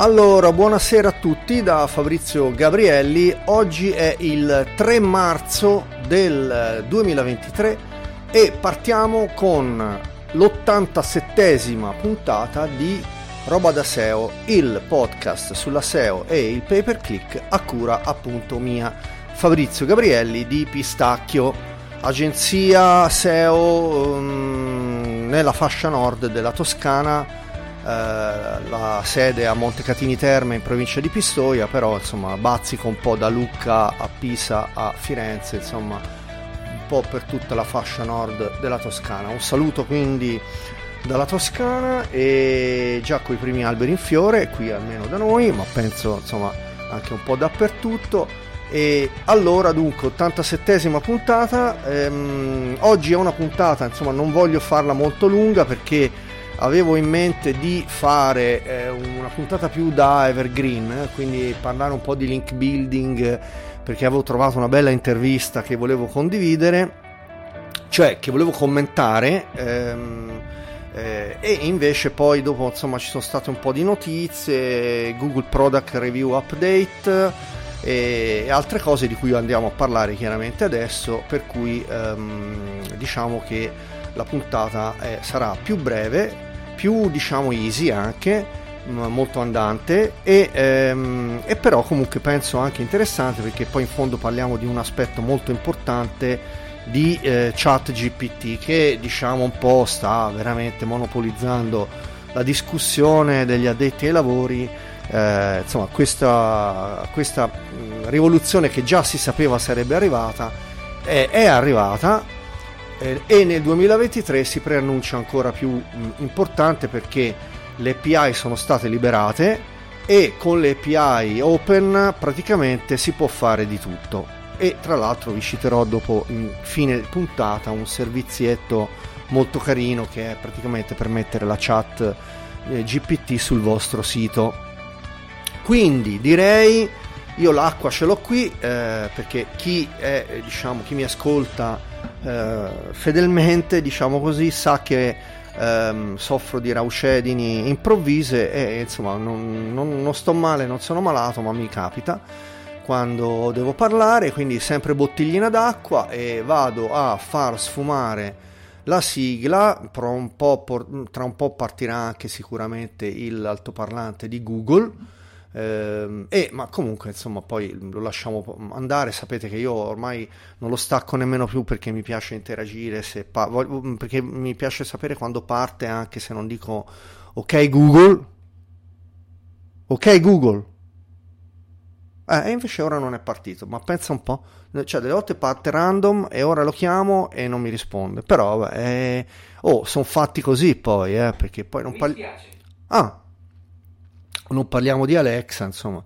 Allora, buonasera a tutti da Fabrizio Gabrielli. Oggi è il 3 marzo del 2023 e partiamo con l'87esima puntata di Roba da SEO, il podcast sulla SEO e il pay per click a cura appunto mia Fabrizio Gabrielli di Pistacchio, agenzia SEO um, nella fascia nord della Toscana la sede a Montecatini Terme in provincia di Pistoia, però insomma bazzica un po' da Lucca a Pisa a Firenze, insomma un po' per tutta la fascia nord della Toscana. Un saluto quindi dalla Toscana e già con i primi alberi in fiore, qui almeno da noi, ma penso insomma anche un po' dappertutto. E allora dunque 87esima puntata, ehm, oggi è una puntata, insomma non voglio farla molto lunga perché avevo in mente di fare eh, una puntata più da evergreen, quindi parlare un po' di link building perché avevo trovato una bella intervista che volevo condividere, cioè che volevo commentare. Ehm, eh, e invece poi dopo insomma ci sono state un po' di notizie, Google Product Review Update e altre cose di cui andiamo a parlare chiaramente adesso, per cui ehm, diciamo che la puntata eh, sarà più breve più diciamo easy anche molto andante e, ehm, e, però comunque penso anche interessante perché poi in fondo parliamo di un aspetto molto importante di eh, chat GPT che diciamo un po' sta veramente monopolizzando la discussione degli addetti ai lavori. Eh, insomma questa, questa rivoluzione che già si sapeva sarebbe arrivata è, è arrivata eh, e nel 2023 si preannuncia ancora più mh, importante perché le API sono state liberate e con le API open praticamente si può fare di tutto. E tra l'altro vi citerò dopo in fine puntata un servizietto molto carino che è praticamente per mettere la chat eh, GPT sul vostro sito. Quindi direi io l'acqua ce l'ho qui eh, perché chi, è, diciamo, chi mi ascolta eh, fedelmente, diciamo così, sa che ehm, soffro di raucedini improvvise e insomma non, non, non sto male, non sono malato, ma mi capita quando devo parlare, quindi sempre bottiglina d'acqua e vado a far sfumare la sigla, tra un po', partirà anche sicuramente l'altoparlante di Google e, ma comunque insomma poi lo lasciamo andare. Sapete che io ormai non lo stacco nemmeno più perché mi piace interagire pa- voglio, perché mi piace sapere quando parte anche se non dico ok Google ok Google eh, e invece ora non è partito ma pensa un po' cioè delle volte parte random e ora lo chiamo e non mi risponde. Però vabbè eh, oh sono fatti così poi eh, perché poi non parli ah non parliamo di Alexa, insomma.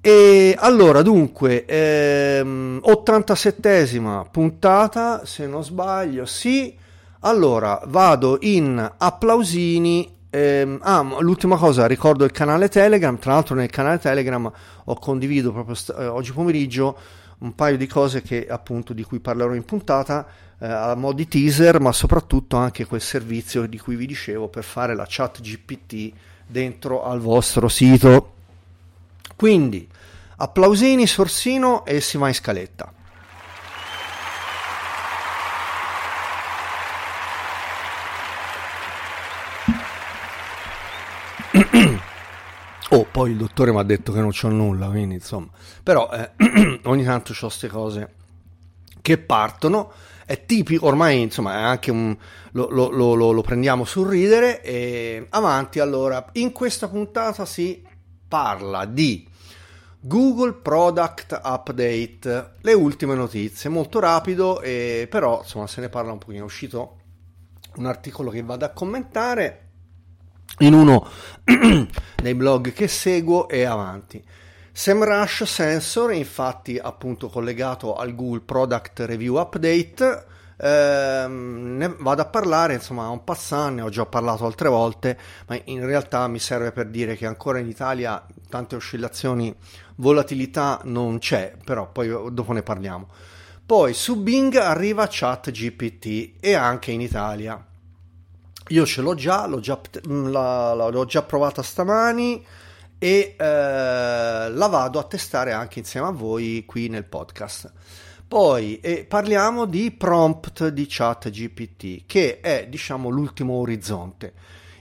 E allora, dunque, ehm, 87esima puntata, se non sbaglio, sì. Allora, vado in applausini. Ehm, ah, l'ultima cosa, ricordo il canale Telegram. Tra l'altro, nel canale Telegram ho condiviso proprio st- eh, oggi pomeriggio un paio di cose che appunto di cui parlerò in puntata eh, a mo' di teaser, ma soprattutto anche quel servizio di cui vi dicevo per fare la chat GPT dentro al vostro sito. Quindi applausini, sorsino e si va in scaletta. Oh, poi il dottore mi ha detto che non c'ho nulla, quindi insomma. Però eh, ogni tanto ho queste cose che partono è tipico, ormai insomma è anche un, lo, lo, lo, lo prendiamo sul ridere e avanti allora, in questa puntata si parla di Google Product Update, le ultime notizie, molto rapido, e però insomma se ne parla un pochino, è uscito un articolo che vado a commentare in uno dei blog che seguo e avanti. SEMrush Sensor, infatti appunto collegato al Google Product Review Update, ehm, ne vado a parlare, insomma, un passant, ne ho già parlato altre volte, ma in realtà mi serve per dire che ancora in Italia tante oscillazioni, volatilità non c'è, però poi dopo ne parliamo. Poi su Bing arriva ChatGPT e anche in Italia. Io ce l'ho già, l'ho già, l'ho già provata stamani e eh, la vado a testare anche insieme a voi qui nel podcast. Poi eh, parliamo di prompt di chat GPT, che è diciamo l'ultimo orizzonte.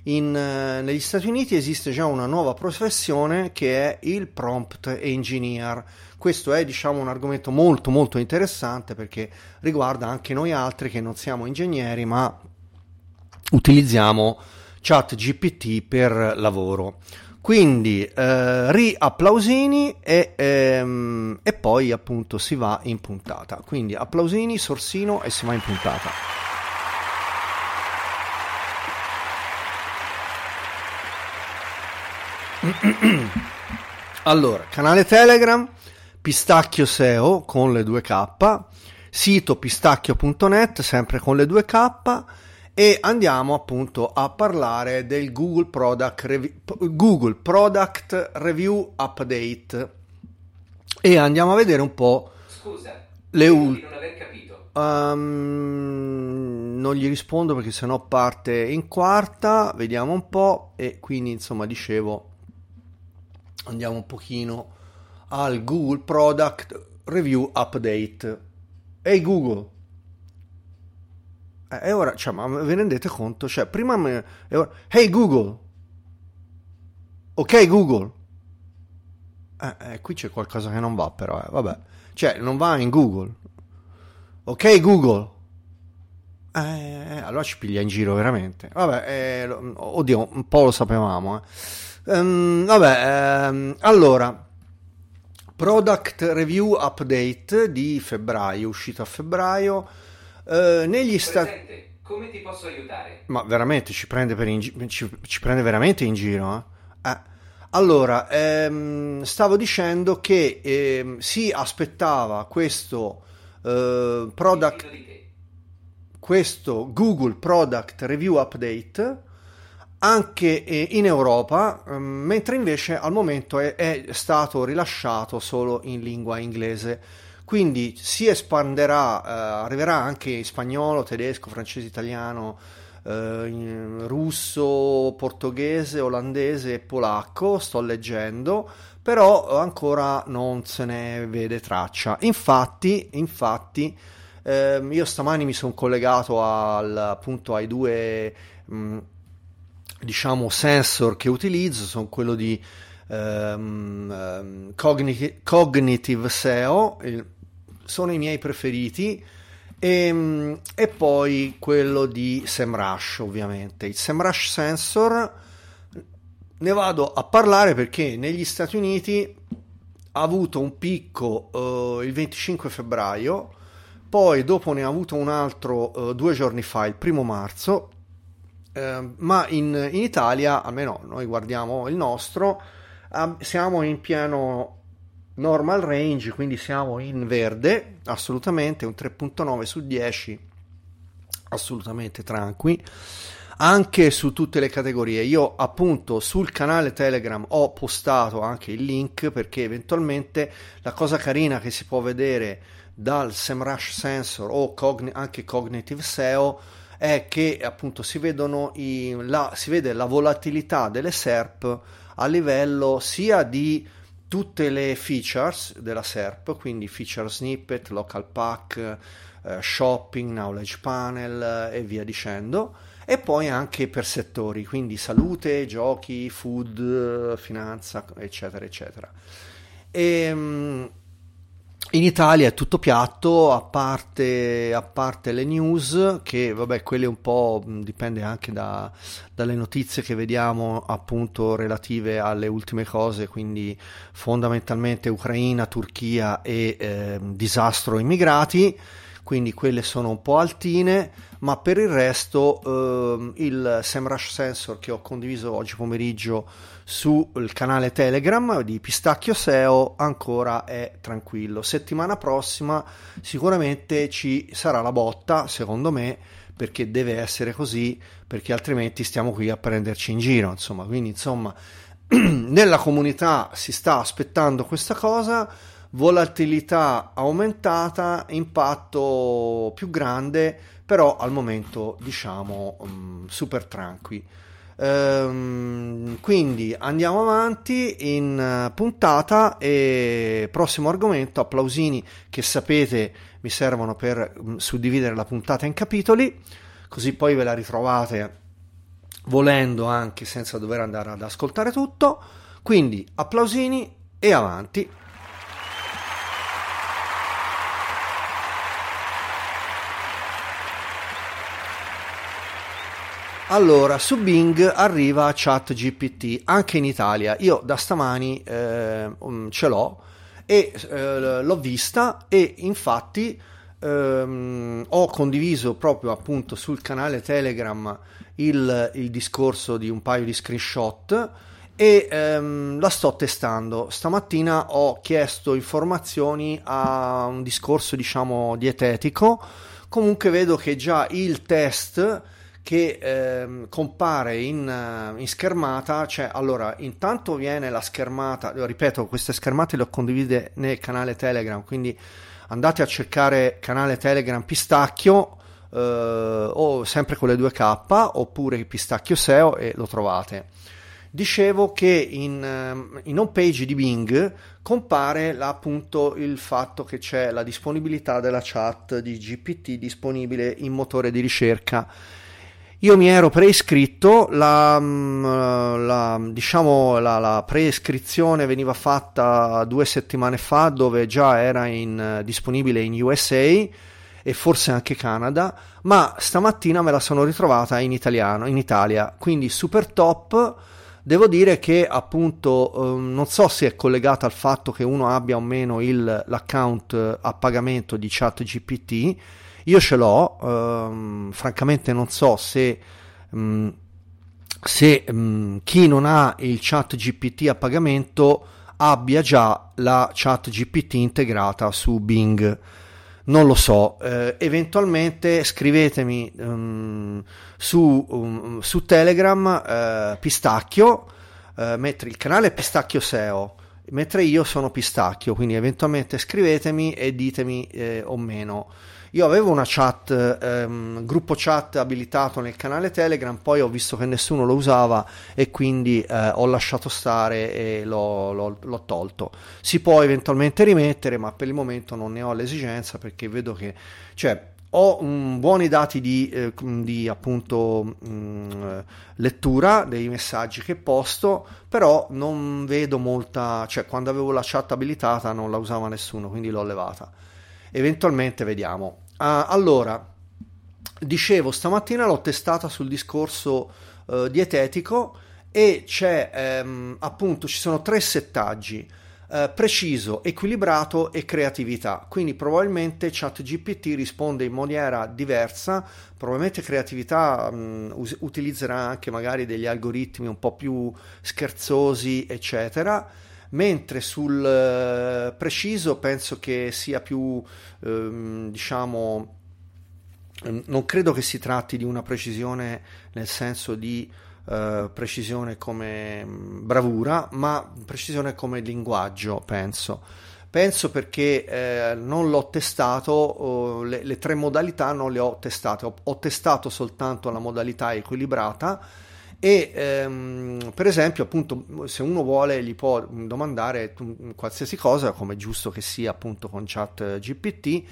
In, eh, negli Stati Uniti esiste già una nuova professione che è il prompt engineer. Questo è diciamo un argomento molto molto interessante perché riguarda anche noi altri che non siamo ingegneri ma utilizziamo chat GPT per lavoro. Quindi eh, riapplausini e, ehm, e poi appunto si va in puntata. Quindi applausini, sorsino e si va in puntata. Allora, canale Telegram, Pistacchio SEO con le 2K, sito pistacchio.net sempre con le 2K e andiamo appunto a parlare del Google Product, Revi- Google Product Review Update e andiamo a vedere un po' Scusa, le ultime. non aver capito. Um, non gli rispondo perché sennò parte in quarta, vediamo un po' e quindi insomma dicevo andiamo un pochino al Google Product Review Update. Ehi hey Google, e ora, cioè, ma vi rendete conto? Cioè, prima me... Ora, hey Google! Ok Google! Eh, eh, qui c'è qualcosa che non va però, eh, vabbè. Cioè, non va in Google. Ok Google! Eh, eh allora ci piglia in giro veramente. Vabbè, eh, oddio, un po' lo sapevamo. Eh. Um, vabbè, um, allora... Product Review Update di febbraio, uscito a febbraio eh, negli Stati come ti posso aiutare? Ma veramente ci prende, gi- ci, ci prende veramente in giro? Eh? Eh. Allora, ehm, stavo dicendo che ehm, si aspettava questo eh, product, questo Google Product Review Update anche eh, in Europa, ehm, mentre invece al momento è, è stato rilasciato solo in lingua inglese quindi si espanderà, eh, arriverà anche in spagnolo, tedesco, francese, italiano, eh, russo, portoghese, olandese e polacco, sto leggendo, però ancora non se ne vede traccia. Infatti, infatti eh, io stamani mi sono collegato al, appunto ai due mh, diciamo sensor che utilizzo, sono quello di um, cognitive, cognitive SEO, il, sono i miei preferiti. E, ehm, e, poi quello di SEMrush ovviamente il SEMrush Sensor ne vado a parlare perché negli Stati Uniti ha avuto un picco uh, il 25 febbraio poi dopo ne ha avuto un altro uh, due giorni fa il primo marzo uh, ma in, in, Italia almeno noi guardiamo il nostro siamo in pieno normal range, quindi siamo in verde, assolutamente, un 3.9 su 10, assolutamente tranqui. Anche su tutte le categorie, io appunto sul canale Telegram ho postato anche il link perché eventualmente la cosa carina che si può vedere dal SEMrush Sensor o cogn- anche Cognitive SEO è che appunto si, vedono i, la, si vede la volatilità delle SERP a livello sia di tutte le features della SERP, quindi feature snippet, local pack, eh, shopping, knowledge panel eh, e via dicendo, e poi anche per settori, quindi salute, giochi, food, finanza, eccetera, eccetera. E, ehm, in Italia è tutto piatto, a parte, a parte, le news, che vabbè, quelle un po' dipende anche da, dalle notizie che vediamo appunto relative alle ultime cose, quindi fondamentalmente Ucraina, Turchia e eh, disastro immigrati quindi quelle sono un po' altine, ma per il resto eh, il SEMrush Sensor che ho condiviso oggi pomeriggio sul canale Telegram di Pistacchio SEO ancora è tranquillo. Settimana prossima sicuramente ci sarà la botta, secondo me, perché deve essere così, perché altrimenti stiamo qui a prenderci in giro, insomma, quindi insomma nella comunità si sta aspettando questa cosa volatilità aumentata, impatto più grande, però al momento diciamo um, super tranqui. Ehm, quindi andiamo avanti in eh, puntata e prossimo argomento, applausini che sapete mi servono per mm, suddividere la puntata in capitoli, così poi ve la ritrovate volendo anche senza dover andare ad ascoltare tutto. Quindi applausini e avanti. Allora, su Bing arriva ChatGPT anche in Italia. Io da stamani eh, ce l'ho e eh, l'ho vista e infatti ehm, ho condiviso proprio appunto sul canale Telegram il, il discorso di un paio di screenshot e ehm, la sto testando. Stamattina ho chiesto informazioni a un discorso diciamo dietetico. Comunque vedo che già il test che ehm, compare in, uh, in, schermata, cioè allora intanto viene la schermata, ripeto queste schermate le ho condivise nel canale Telegram, quindi andate a cercare canale Telegram Pistacchio eh, o sempre con le 2K oppure Pistacchio SEO e lo trovate. Dicevo che in, ehm, in home page di Bing compare appunto il fatto che c'è la disponibilità della chat di GPT disponibile in motore di ricerca io mi ero preiscritto, la, mm, la, diciamo, la, la, preiscrizione veniva fatta due settimane fa dove già era in, disponibile in USA e forse anche Canada, ma stamattina me la sono ritrovata in italiano, in Italia, quindi super top. Devo dire che appunto eh, non so se è collegata al fatto che uno abbia o meno il, l'account a pagamento di ChatGPT io ce l'ho, ehm, francamente non so se, mh, mm, se mh, mm, chi non ha il chat GPT a pagamento abbia già la chat GPT integrata su Bing. Non lo so, eh, eventualmente scrivetemi um, su, um, su, Telegram eh, Pistacchio, eh, mentre il canale è Pistacchio SEO, mentre io sono Pistacchio, quindi eventualmente scrivetemi e ditemi eh, o meno. Io avevo una chat, ehm, gruppo chat abilitato nel canale Telegram, poi ho visto che nessuno lo usava e quindi eh, ho lasciato stare e l'ho, l'ho, l'ho, tolto. Si può eventualmente rimettere, ma per il momento non ne ho l'esigenza perché vedo che, cioè, ho um, buoni dati di, eh, di appunto um, lettura dei messaggi che posto, però non vedo molta, cioè quando avevo la chat abilitata non la usava nessuno, quindi l'ho levata eventualmente vediamo. Uh, allora, dicevo, stamattina l'ho testata sul discorso uh, dietetico e c'è ehm, appunto, ci sono tre settaggi. Uh, preciso, equilibrato e creatività. Quindi probabilmente ChatGPT risponde in maniera diversa, probabilmente creatività um, us- utilizzerà anche magari degli algoritmi un po' più scherzosi, eccetera mentre sul eh, preciso penso che sia più, ehm, diciamo, ehm, non credo che si tratti di una precisione nel senso di eh, precisione come mm, bravura, ma precisione come linguaggio, penso. Penso perché eh, non l'ho testato, oh, le, le, tre modalità non le ho testate, ho, ho testato soltanto la modalità equilibrata e ehm, per esempio appunto se uno vuole gli può domandare qualsiasi cosa come è giusto che sia appunto con chat GPT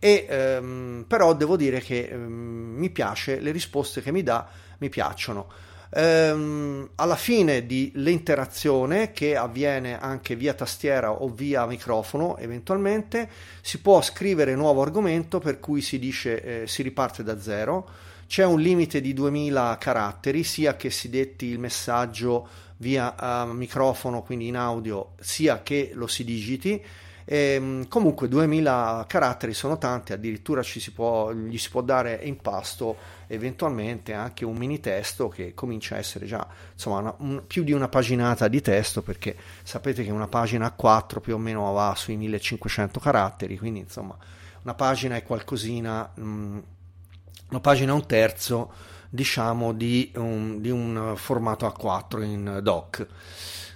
e ehm, però devo dire che ehm, mi piace le risposte che mi dà mi piacciono. Ehm, alla fine dell'interazione che avviene anche via tastiera o via microfono eventualmente si può scrivere nuovo argomento per cui si dice eh, si riparte da zero c'è un limite di 2000 caratteri, sia che si detti il messaggio via uh, microfono, quindi in audio, sia che lo si digiti. E, ehm, comunque 2000 caratteri sono tanti, addirittura si può, gli si può dare in pasto eventualmente anche un mini testo che comincia a essere già insomma una, un, più di una paginata di testo perché sapete che una pagina A4 più o meno va sui 1500 caratteri, quindi insomma una pagina è qualcosina mh, mm, una pagina un terzo diciamo di un, di un formato A4 in doc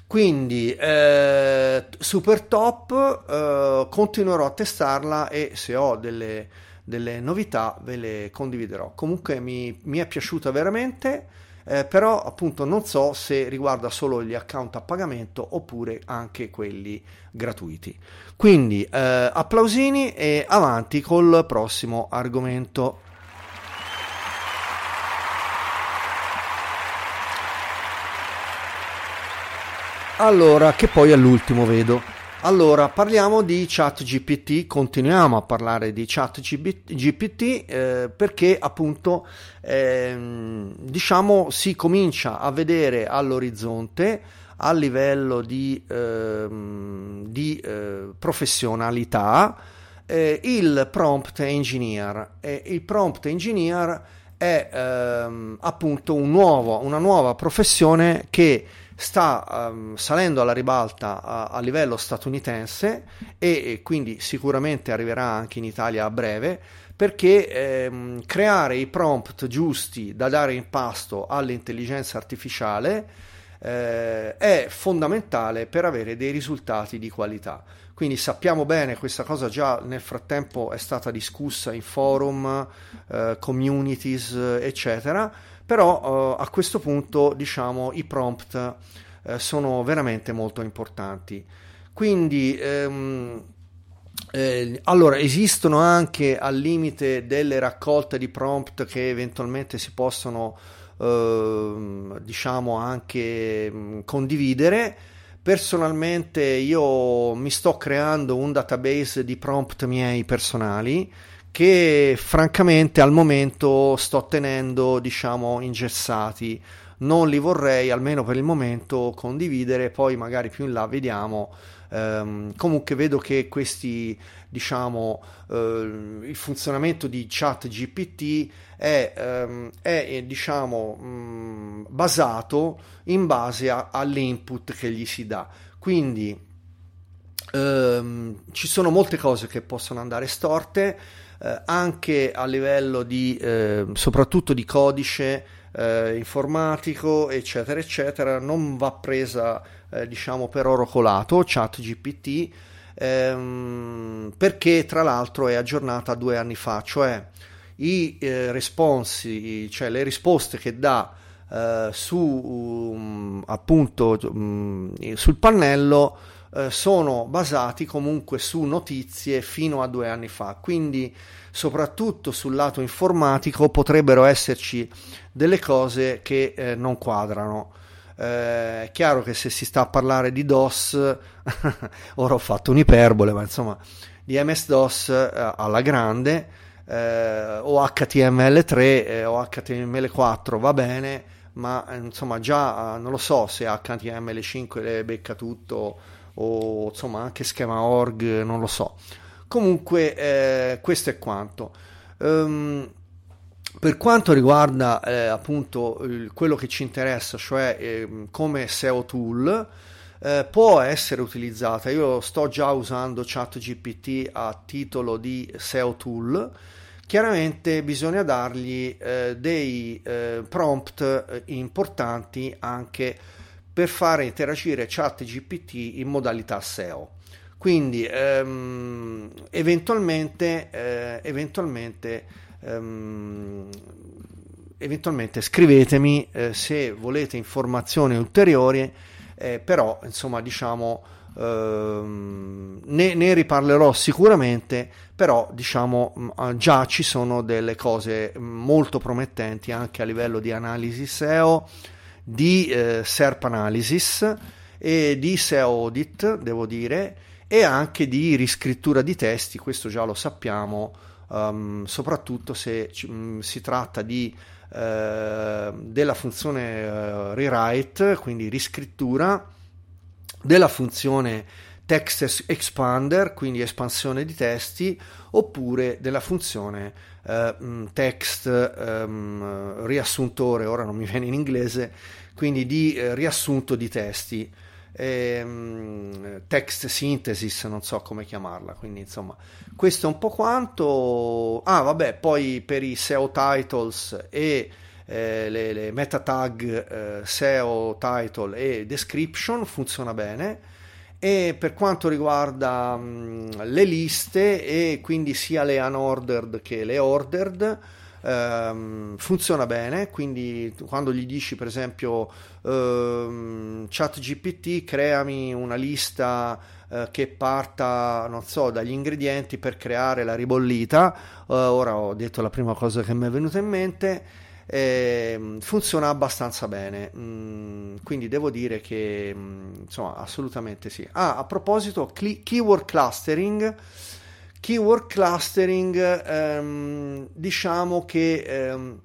quindi eh, super top eh, continuerò a testarla e se ho delle, delle, novità ve le condividerò comunque mi, mi è piaciuta veramente eh, però appunto non so se riguarda solo gli account a pagamento oppure anche quelli gratuiti. Quindi eh, applausini e avanti col prossimo argomento. Allora, che poi all'ultimo vedo. Allora, parliamo di ChatGPT, continuiamo a parlare di ChatGPT eh, perché appunto eh, diciamo si comincia a vedere all'orizzonte a livello di, eh, di professionalità eh, il prompt engineer. Il prompt engineer è ehm, appunto un nuovo, una nuova professione che sta um, salendo alla ribalta a, a, livello statunitense e, e, quindi sicuramente arriverà anche in Italia a breve perché ehm, creare i prompt giusti da dare in pasto all'intelligenza artificiale eh, è fondamentale per avere dei risultati di qualità. Quindi sappiamo bene, questa cosa già nel frattempo è stata discussa in forum, eh, communities, eccetera però uh, a questo punto diciamo i prompt uh, sono veramente molto importanti. Quindi um, eh, allora esistono anche al limite delle raccolte di prompt che eventualmente si possono uh, diciamo anche um, condividere. Personalmente io mi sto creando un database di prompt miei personali che francamente al momento sto tenendo, diciamo, ingessati. Non li vorrei, almeno per il momento, condividere, poi magari più in là vediamo. Um, comunque vedo che questi, diciamo, uh, il funzionamento di chat GPT è, um, è diciamo, um, basato in base a, all'input che gli si dà. Quindi ci sono molte cose che possono andare storte eh, anche a livello di eh, soprattutto di codice eh, informatico eccetera eccetera non va presa eh, diciamo per oro colato chat gpt ehm, perché tra l'altro è aggiornata due anni fa cioè i eh, responsi cioè le risposte che dà Uh, su um, appunto um, sul pannello uh, sono basati comunque su notizie fino a due anni fa quindi soprattutto sul lato informatico potrebbero esserci delle cose che eh, non quadrano. Eh, è chiaro che se si sta a parlare di DOS, ora ho fatto un'iperbole, ma insomma di MS-DOS eh, alla grande, eh, o HTML3 eh, o HTML4 va bene, ma insomma già non lo so se HTML5 le becca tutto o insomma anche schema org, non lo so. Comunque, eh, questo è quanto. Um, per quanto riguarda eh, appunto il, quello che ci interessa, cioè eh, come SEO tool, eh, può essere utilizzata. Io sto già usando ChatGPT a titolo di SEO tool. Chiaramente bisogna dargli eh, dei eh, prompt eh, importanti anche per fare interagire ChatGPT in modalità SEO. Quindi ehm, eventualmente, eh, eventualmente, ehm, eventualmente scrivetemi eh, se volete informazioni ulteriori, eh, però insomma diciamo ehm, ne, ne, riparlerò sicuramente, però diciamo mm, ah, già ci sono delle cose molto promettenti anche a livello di analisi SEO, di eh, SERP Analysis e di SEO Audit, devo dire e anche di riscrittura di testi, questo già lo sappiamo, um, soprattutto se um, si tratta di, uh, della funzione uh, rewrite, quindi riscrittura, della funzione text expander, quindi espansione di testi, oppure della funzione uh, text um, riassuntore, ora non mi viene in inglese, quindi di riassunto di testi ehm, text synthesis, non so come chiamarla, quindi insomma questo è un po' quanto. Ah, vabbè, poi per i SEO titles e eh, le, le, meta tag eh, SEO title e description funziona bene. E per quanto riguarda mh, le liste, e quindi sia le unordered che le ordered, ehm, funziona bene, quindi quando gli dici per esempio ehm, chat GPT creami una lista eh, che parta, non so, dagli ingredienti per creare la ribollita, eh, ora ho detto la prima cosa che mi è venuta in mente, eh, funziona abbastanza bene, mm, quindi devo dire che mm, insomma assolutamente sì. Ah, a proposito, cli- keyword clustering. Keyword clustering, ehm, diciamo che ehm,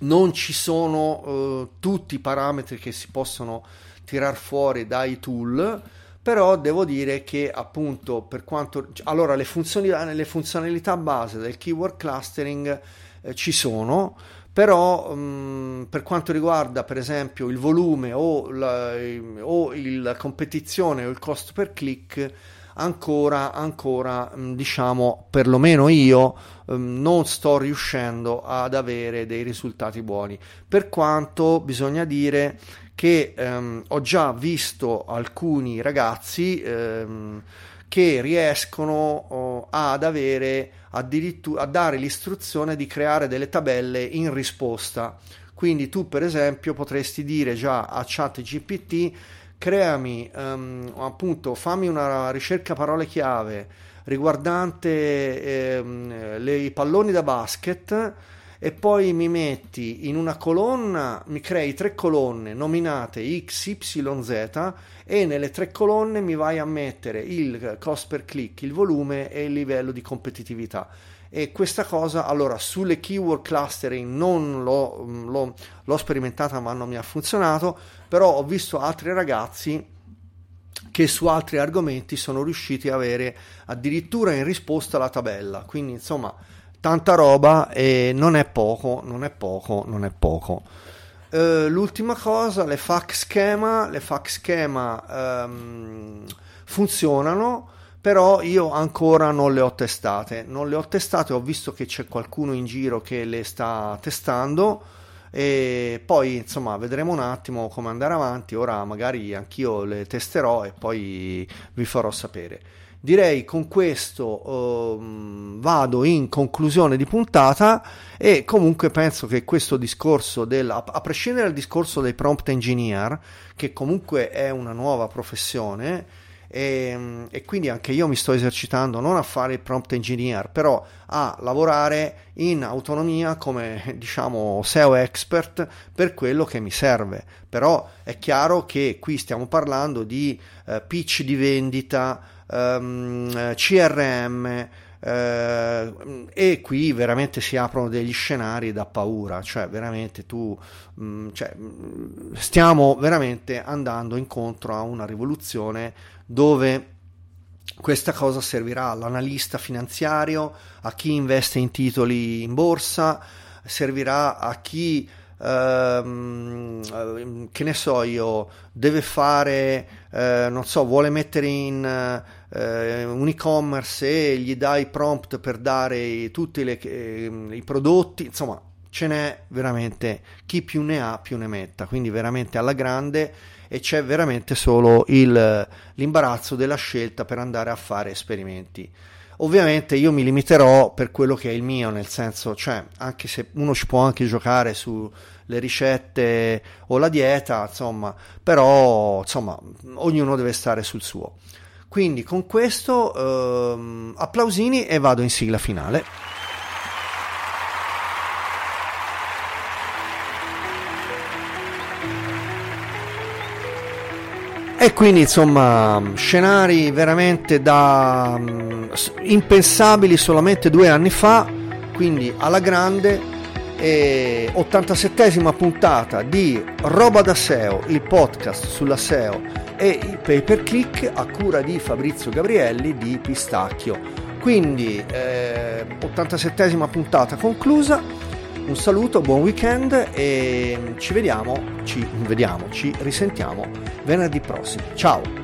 non ci sono eh, tutti i parametri che si possono tirar fuori dai tool, però devo dire che appunto per quanto allora le funzionalità, le funzionalità base del keyword clustering eh, ci sono però um, per quanto riguarda per esempio il volume o la, o la competizione o il costo per click ancora, ancora diciamo perlomeno io um, non sto riuscendo ad avere dei risultati buoni. Per quanto bisogna dire che um, ho già visto alcuni ragazzi um, che riescono oh, ad avere addirittura a dare l'istruzione di creare delle tabelle in risposta. Quindi tu per esempio potresti dire già a chat GPT creami um, appunto fammi una ricerca parole chiave riguardante ehm, le, i palloni da basket e poi mi metti in una colonna, mi crei tre colonne nominate X, Y, Z e nelle tre colonne mi vai a mettere il cost per click, il volume e il livello di competitività. E questa cosa, allora, sulle keyword clustering non l'ho, l'ho, l'ho sperimentata ma non mi ha funzionato, però ho visto altri ragazzi che su altri argomenti sono riusciti a avere addirittura in risposta la tabella. Quindi, insomma, tanta roba e non è poco, non è poco, non è poco. Uh, l'ultima cosa, le FAQ schema, le FAQ schema um, funzionano, però io ancora non le ho testate. Non le ho testate, ho visto che c'è qualcuno in giro che le sta testando e poi insomma vedremo un attimo come andare avanti. Ora magari anch'io le testerò e poi vi farò sapere direi con questo um, vado in conclusione di puntata e comunque penso che questo discorso del a, prescindere dal discorso dei prompt engineer che comunque è una nuova professione e, e, quindi anche io mi sto esercitando non a fare il prompt engineer però a lavorare in autonomia come diciamo SEO expert per quello che mi serve. Però è chiaro che qui stiamo parlando di uh, pitch di vendita ehm, CRM, Uh, e qui veramente si aprono degli scenari da paura, cioè veramente tu, um, cioè, stiamo veramente andando incontro a una rivoluzione dove questa cosa servirà all'analista finanziario, a chi investe in titoli in borsa, servirà a chi Uh, che ne so io, deve fare, uh, non so, vuole mettere in uh, un e-commerce e gli dai prompt per dare tutti le, i prodotti, insomma, ce n'è veramente chi più ne ha più ne metta, quindi veramente alla grande e c'è veramente solo il, l'imbarazzo della scelta per andare a fare esperimenti. Ovviamente io mi limiterò per quello che è il mio, nel senso, cioè, anche se uno ci può anche giocare sulle ricette o la dieta, insomma, però, insomma, ognuno deve stare sul suo. Quindi con questo ehm, applausini e vado in sigla finale. E quindi insomma scenari veramente da um, impensabili solamente due anni fa, quindi alla grande, e 87esima puntata di Roba da SEO, il podcast sulla SEO e il pay per click a cura di Fabrizio Gabrielli di Pistacchio. Quindi eh, 87esima puntata conclusa un saluto, buon weekend e ci vediamo, ci vediamo, ci risentiamo venerdì prossimo. Ciao!